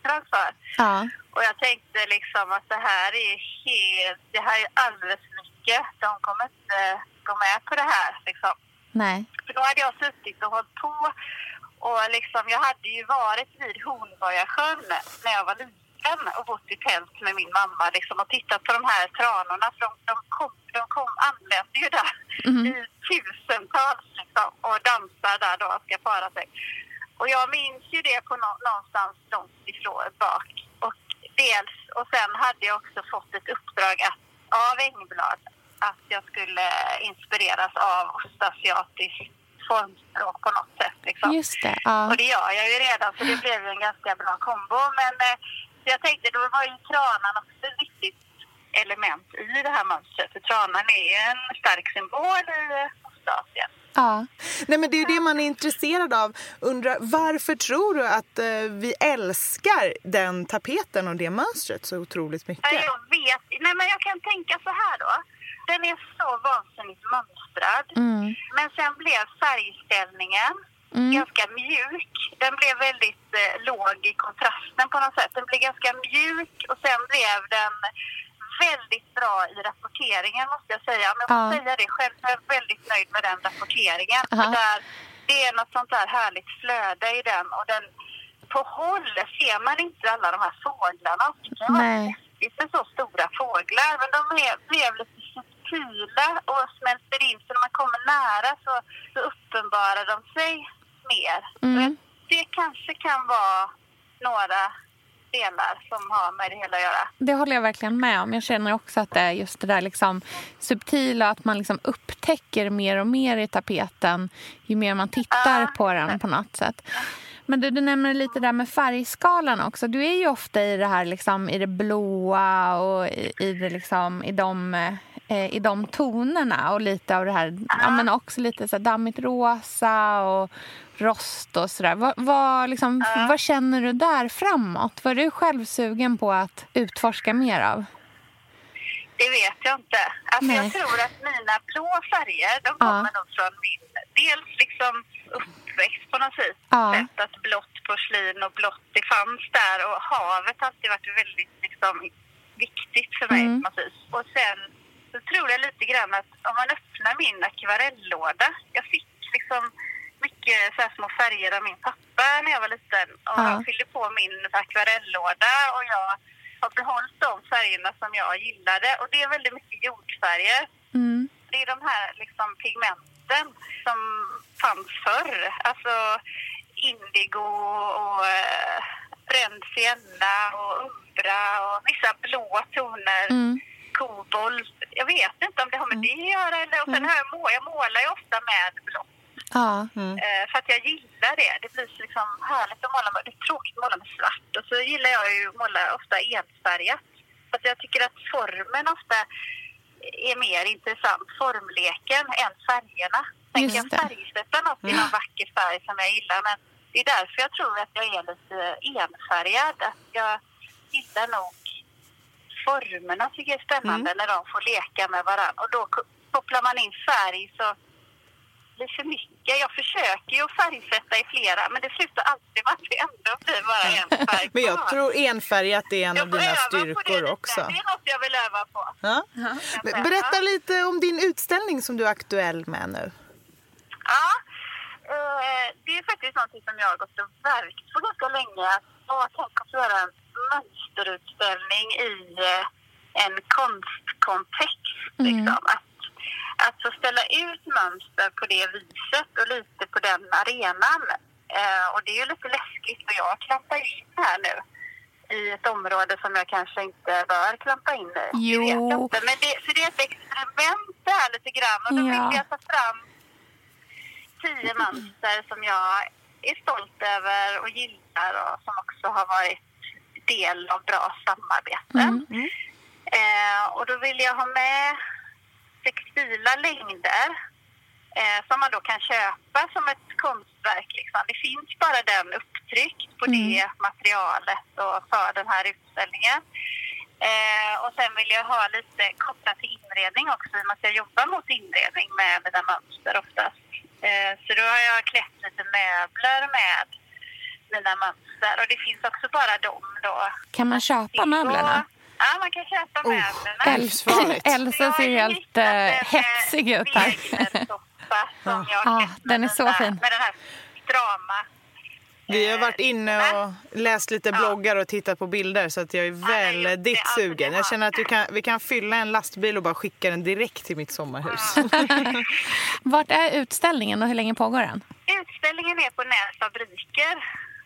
uppdrag för. Ja. Och jag tänkte liksom att det här är helt, det här är alldeles för mycket. De kommer inte gå med på det här liksom. Nej. För då hade jag suttit och hållit på och liksom, jag hade ju varit vid Hornborgasjön när jag var liten och bott i tält med min mamma liksom, och tittat på de här tranorna för de, de, kom, de kom, anlände ju där i tusentals liksom, och dansar där då och ska para sig. Och jag minns ju det på nå- någonstans långt ifrån bak. Och dels, och sen hade jag också fått ett uppdrag att, av Engblad att jag skulle inspireras av ostasiatiskt formspråk på något sätt. Liksom. Just det. Ja. Och det gör jag ju redan, så det blev ju en ganska bra kombo. Men eh, jag tänkte, då var ju tranan också ett viktigt element i det här mönstret. För tranan är ju en stark symbol i Ostasien. Ja. Nej men det är ju det man är intresserad av. Undrar, varför tror du att eh, vi älskar den tapeten och det mönstret så otroligt Ja, mycket? Jag vet, nej men jag kan tänka så här då. Den är så vansinnigt mönstrad. Mm. Men sen blev färgställningen Mm. ganska mjuk. Den blev väldigt eh, låg i kontrasten på något sätt. Den blev ganska mjuk och sen blev den väldigt bra i rapporteringen måste jag säga. Om jag får säga det själv så är jag väldigt nöjd med den rapporteringen. Aha. För där, det är något sånt där härligt flöde i den och den på håll ser man inte alla de här fåglarna. Det kan vara Nej. läskigt med så stora fåglar men de är, blev lite subtila och smälter in så när man kommer nära så, så uppenbarar de sig mer. Mm. Det kanske kan vara några delar som har med det hela att göra. Det håller jag verkligen med om. Jag känner också att det är just det där liksom subtila, att man liksom upptäcker mer och mer i tapeten ju mer man tittar Ja. på den på något sätt. Men du, du nämner lite där med färgskalan också. Du är ju ofta i det här liksom, i det blåa och i, i, det liksom, i, de, eh, i de tonerna och lite av det här, ja, men också lite så dammigt rosa och rost och sådär. Vad, vad, liksom, vad känner du där framåt? Var du själv sugen på att utforska mer av? Det vet jag inte. Alltså jag tror att mina blå färger, de Ja. kommer nog från min, dels liksom uppväxt på något vis. Ja. Sett att blått porslin och blått, det fanns där och havet har alltid varit väldigt liksom viktigt för mig Mm. på något vis. Och sen så tror jag lite grann att om man öppnar min akvarellåda, jag fick liksom så här små färger av min pappa när jag var liten och Ja. han fyllde på min akvarellåda och jag har behållit de färgerna som jag gillade och det är väldigt mycket jordfärger. Mm. Det är de här liksom pigmenten som fanns förr. Alltså indigo och eh, bränd sienna och umbra och vissa blå toner. Mm. Kobolt. Jag vet inte om det har med det att göra. Eller, och sen jag, må- jag målar ju ofta med blått. Ja. Eh, för att jag gillar det. Det blir så liksom härligt att måla med, det är tråkigt att måla med svart. Och så gillar jag ju att måla ofta enfärgat. För att jag tycker att formen ofta är mer intressant, formleken, än färgerna. Sen Just kan jag färgsätta något i någon vacker färg som jag gillar. Men det är därför jag tror att jag är lite enfärgad. Att jag gillar nog formerna tycker jag är spännande när de får leka med varandra. Och då ko- kopplar man in färg så blir för mycket. Jag försöker ju att färgsätta i flera men det slutar alltid med att det ändå blir bara en färg Men jag tror enfärgat är en Jag av dina det styrkor lite. också. Det är något jag vill öva på. Ja. Ja. Berätta lite om din utställning som du är aktuell med nu. Ja, eh, det är faktiskt någonting som jag har gått och verkt på ganska länge. Jag har tänkt att göra en mönsterutställning i eh, en konstkontext. Liksom. Att, att få ställa ut mönster på det viset och lite på den arenan. Eh, och det är ju lite läskigt för jag klampar in här nu i ett område som jag kanske inte bör klampa in i. Jo. Det. Men det, så det är ett experiment det här lite grann. Och då Ja. vill jag ta fram tio mönster som jag är stolt över och gillar och som också har varit del av bra samarbeten. Eh, och då vill jag ha med textila längder eh, som man då kan köpa som ett konstverk. Liksom. Det finns bara den upptryckt på det materialet och för den här utställningen. Eh, och sen vill jag ha lite kopplat till inredning också i och med att jag jobbar mot inredning med mina mönster oftast. Eh, så då har jag klätt lite möbler med mina mönster och det finns också bara dem då. Kan man köpa möblerna? Ja, man kan köpa möblerna. El- livsfarligt. Elsa Jag har ser helt eh, hetsig ut här. Som jag med den är så mina- fin. Med den här strama. Vi har eh, varit inne och läst lite bloggar och tittat på bilder så att jag är väldigt sugen. Jag känner att du kan, vi kan fylla en lastbil och bara skicka den direkt till mitt sommarhus. Vart är utställningen och hur länge pågår den? Utställningen är på Näs fabriker.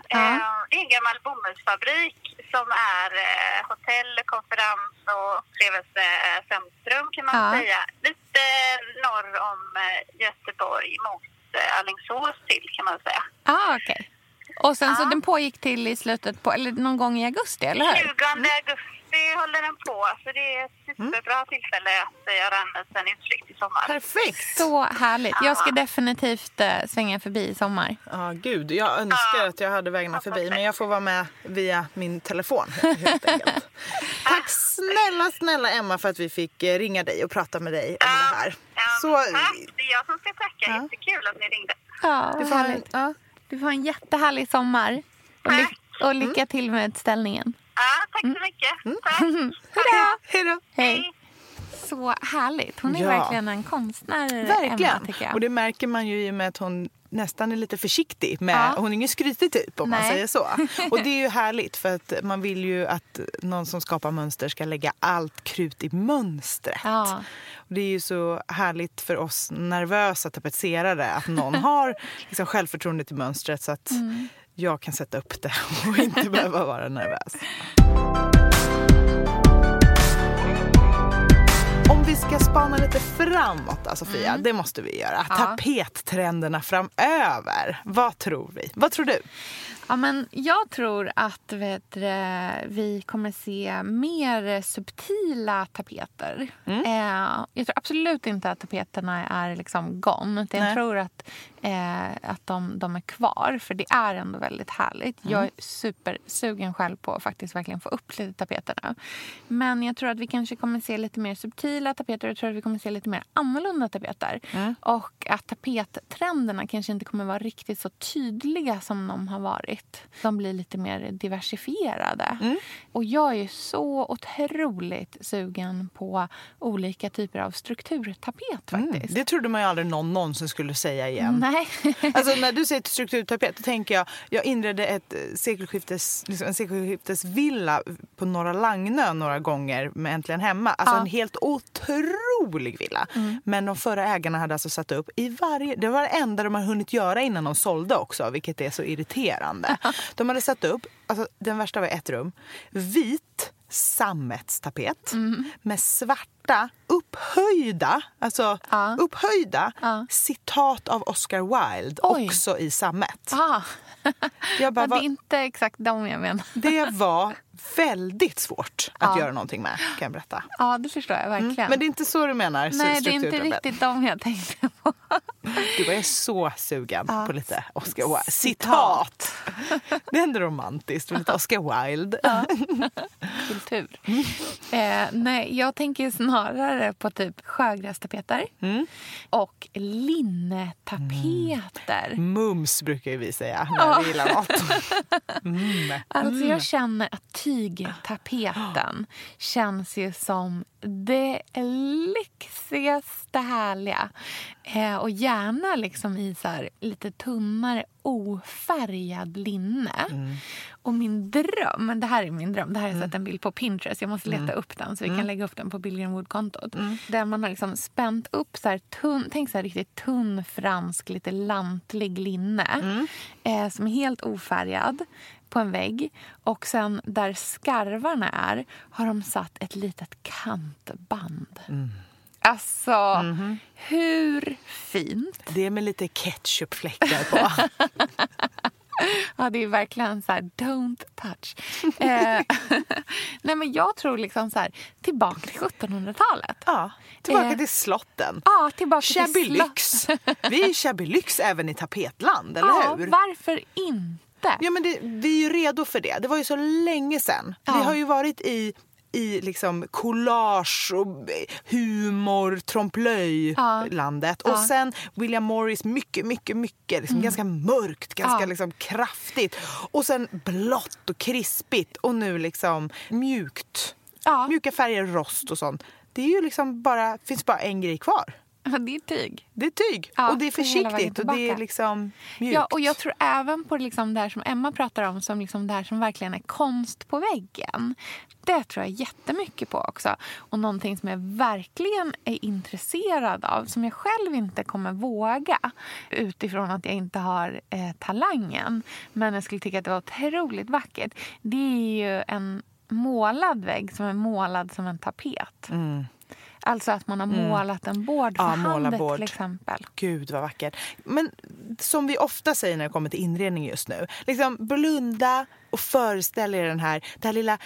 Ja. Eh, Det är en gammal bomullsfabrik som är eh, hotell, konferens och upplevelsecentrum kan man Ja. säga. Lite norr om eh, Göteborg mot eh, Alingsås till kan man säga. Ah, okej. Och sen så Ja. den pågick till i slutet på, eller någon gång i augusti, eller hur? 20 augusti håller den på så det är ett superbra tillfälle att eh, göra en liten utflykt i sommar. Perfekt! Så härligt. Jag ska definitivt eh, svänga förbi i sommar. Ja, gud. Jag önskar att jag hade vägarna förbi, men jag får vara med via min telefon helt enkelt. Tack snälla, snälla Emma för att vi fick eh, ringa dig och prata med dig om det här. Så, tack, det är jag som ska tacka. Ja. Jättekul att ni ringde. Ja, du, får, härligt. ja, Du får en jättehärlig sommar. Och, ly- Tack. och lycka till med utställningen. Ja, tack så mycket. Tack. Hej då! Hej. Så härligt. Hon är Ja. verkligen en konstnär, Emma, Verkligen. tycker jag. Och det märker man ju i och med att hon nästan är lite försiktig. Med, Ja. Hon är ingen skrytig typ om man Nej. säger så. Och det är ju härligt för att man vill ju att någon som skapar mönster ska lägga allt krut i mönstret. Ja. Och det är ju så härligt för oss nervösa tapetserare att någon har liksom självförtroende till mönstret så att Mm jag kan sätta upp det och inte behöva vara nervös. Om vi ska spana lite framåt, Sofia, det måste vi göra. Mm. Ja. Tapettrenderna framöver. Vad tror vi? Vad tror du? Ja, men jag tror att vet, vi kommer se mer subtila tapeter. Mm. Eh, jag tror absolut inte att tapeterna är liksom gone. Utan jag tror att, eh, att de, de är kvar, för det är ändå väldigt härligt. Mm. Jag är supersugen själv på att faktiskt verkligen få upp lite tapeter nu. Men jag tror att vi kanske kommer se lite mer subtila tapeter. Jag tror att vi kommer se lite mer annorlunda tapeter. Mm. Och att tapettrenderna kanske inte kommer vara riktigt så tydliga som de har varit. De blir lite mer diversifierade. Mm. Och jag är så otroligt sugen på olika typer av strukturtapet faktiskt. Mm, det trodde man ju aldrig någon någonsin skulle säga igen. Nej. Alltså när du säger strukturtapet, då tänker jag, jag inredde ett eh, sekelskiftes, liksom en sekelskiftesvilla på Norra Lagnö några gånger med Äntligen Hemma. Alltså Ja. en helt otrolig villa. Men de förra ägarna hade alltså satt upp i varje, det var det enda de hade hunnit göra innan de sålde också, vilket är så irriterande. De hade satt upp, alltså den värsta var ett rum, vit sammetstapet med svarta upphöjda, alltså Ja. upphöjda Ja. citat av Oscar Wilde Oj. också i sammet. Ah, Jag bara, det är inte exakt de jag menar. det var väldigt svårt att Ja. göra någonting med, kan jag berätta. Ja, det förstår jag verkligen. Mm. Men det är inte så du menar? Nej, det är inte riktigt de jag tänkte på. Du var ju så sugen Ja. på lite Oscar Wilde. Citat. Det är ändå romantiskt med lite Oscar Wilde. kultur. Eh, nej, jag tänker snarare på typ sjögrästapeter Mm. och linnetapeter. Mums brukar ju vi säga när vi gillar något. Mm. Alltså jag känner att tygtapeten känns ju som det lyxigaste härliga. Eh, och gärna liksom i så lite tunnare ofärgad linne. Och min dröm, men det här är min dröm, det här har jag sett en bild på Pinterest, jag måste leta upp den så vi kan lägga upp den på Billgren Wood-kontot. Där man har liksom spänt upp så här tunn, tänk så här riktigt tunn fransk, lite lantlig linne. Eh, som är helt ofärgad på en vägg. Och sen där skarvarna är har de satt ett litet kantband. Alltså, hur fint? Det är med lite ketchupfläckar på. Ja, det är verkligen så här, don't touch. eh, nej, men jag tror liksom så här, tillbaka till 1700-talet. Ja, tillbaka Eh, till slotten. Ja, tillbaka Shabby till lyx. Vi är shabby lyx även i tapetland, eller Ja, hur? varför inte? Ja, men det, vi är ju redo för det. Det var ju så länge sedan. Ja. Vi har ju varit i i liksom collage och humor, trompe-l'œil-landet. Och Ja. sen William Morris, mycket, mycket, mycket. Liksom Ganska mörkt, ganska Ja. liksom kraftigt. Och sen blått och krispigt. Och nu liksom mjukt. Ja. Mjuka färger, rost och sånt. Det är ju liksom bara, finns bara en grej kvar. Det är tyg. Det är tyg. Ja, och det är försiktigt och det är liksom mjukt. Ja, och jag tror även på liksom det här som Emma pratar om, som liksom det här som verkligen är konst på väggen. Det tror jag jättemycket på också. Och någonting som jag verkligen är intresserad av, som jag själv inte kommer våga utifrån att jag inte har eh, talangen, men jag skulle tycka att det var otroligt vackert. Det är ju en målad vägg som är målad som en tapet. Alltså att man har målat en bord för Mm. Ja, handet målarbord. till exempel. Gud vad vackert. Men som vi ofta säger när det kommer till inredning just nu. Liksom blunda och föreställ er den här, det här lilla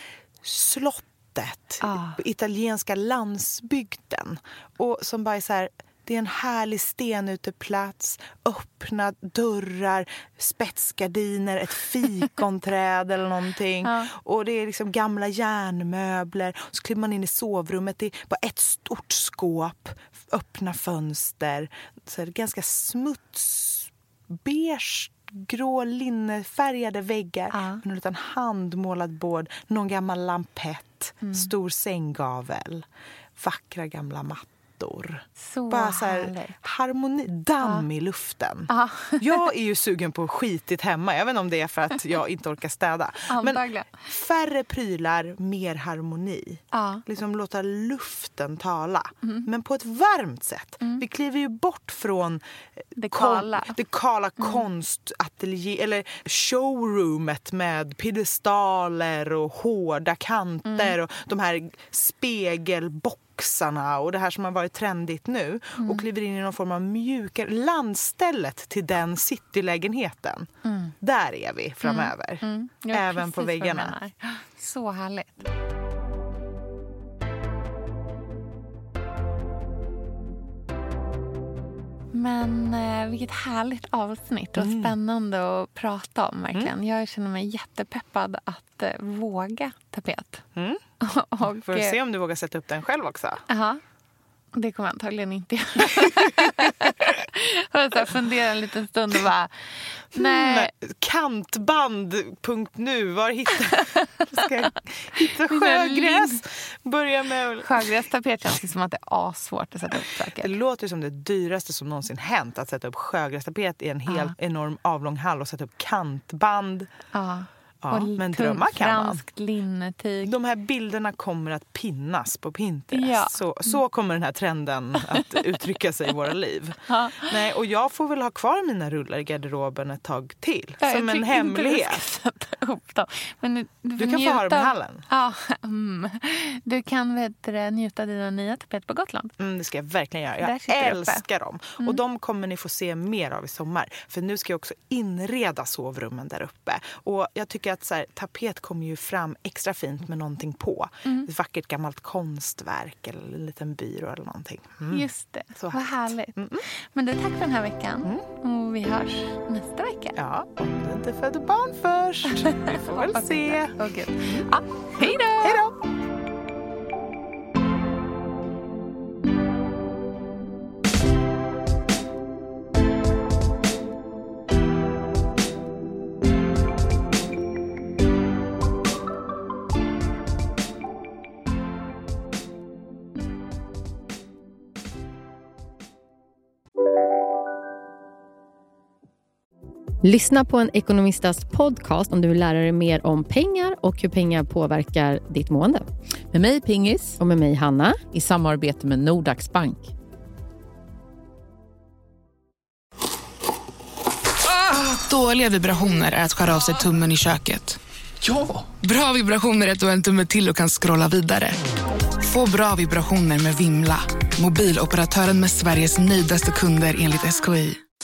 slottet Ah. italienska landsbygden. Och som bara är så här, det är en härlig stenuteplats, öppna dörrar, spetsgardiner, ett fikonträd eller någonting. Ja. Och det är liksom gamla järnmöbler. Så kliver man in i sovrummet, det är bara ett stort skåp, öppna fönster. Så är det ganska smutsbeige grå linnefärgade väggar. Ja. En liten handmålad bord, någon gammal lampett, Mm. stor sänggavel, vackra gamla mattor. Så Bara så här, harmoni, damm i luften. Ja. Jag är ju sugen på skitigt hemma. Inte om det är för att jag inte orkar städa. Men färre prylar, mer harmoni. Ja. Liksom låta luften tala. Mm. Men på ett varmt sätt. Vi kliver ju bort från eh, Det kon- kala. Mm. det kala konstatelier, eller showroomet med piedestaler och hårda kanter Mm. och de här spegelboxarna och det här som har varit trendigt nu Mm. och kliver in i någon form av mjukare landstället till den citylägenheten. Där är vi framöver. Mm. Vet Även på väggarna. Så härligt. Men eh, vilket härligt avsnitt och Mm. spännande att prata om. verkligen. Jag känner mig jättepeppad att våga tapet. Mm. och, Får vi eh, se om du vågar sätta upp den själv också. Aha. Det kommer jag antagligen inte göra. jag så här fundera en liten stund och bara... Nej. Mm, Kantband.nu, var hittar Ska jag hitta sjögräs? Börja med... Sjögrästapet känns som att det är asvårt att sätta upp Det saker. låter som det dyraste som någonsin hänt att sätta upp sjögrästapet i en hel enorm avlång hall och sätta upp kantband. Ja. Ja, men tungt drömmar kan man. franskt linnetyg. De här bilderna kommer att pinnas på Pinterest. Ja. Så, så kommer den här trenden att uttrycka sig i våra liv. Ja. Nej, och jag får väl ha kvar mina rullar i garderoben ett tag till. Ja, som en du hemlighet. upp dem. Men du, du, Du kan få ha dem i njuta hallen. Ja, mm. Du kan vet, du, njuta av dina nya tapeter på Gotland. Mm, det ska jag verkligen göra. Jag. Mm. älskar dem. Och de kommer ni få se mer av i sommar. För nu ska jag också inreda sovrummen där uppe. Och jag tycker att så här, tapet kommer ju fram extra fint med någonting på. Mm. Ett vackert gammalt konstverk eller en liten byrå eller någonting. Mm. Just det. Så Vad härligt. Men du, tack för den här veckan. Och vi hörs nästa vecka. Ja, om du inte föder barn först. Vi får väl se. gud. Ja, hej då! Hej då! Lyssna på en ekonomistas podcast om du vill lära dig mer om pengar och hur pengar påverkar ditt mående. Med mig Pingis Och med mig Hanna. i samarbete med Nordax Bank. Dåliga vibrationer är att skära av sig tummen i köket. Ja! Bra vibrationer är att du har en tumme till och kan scrolla vidare. Få bra vibrationer med Vimla. Mobiloperatören med Sveriges nöjdaste kunder enligt SKI.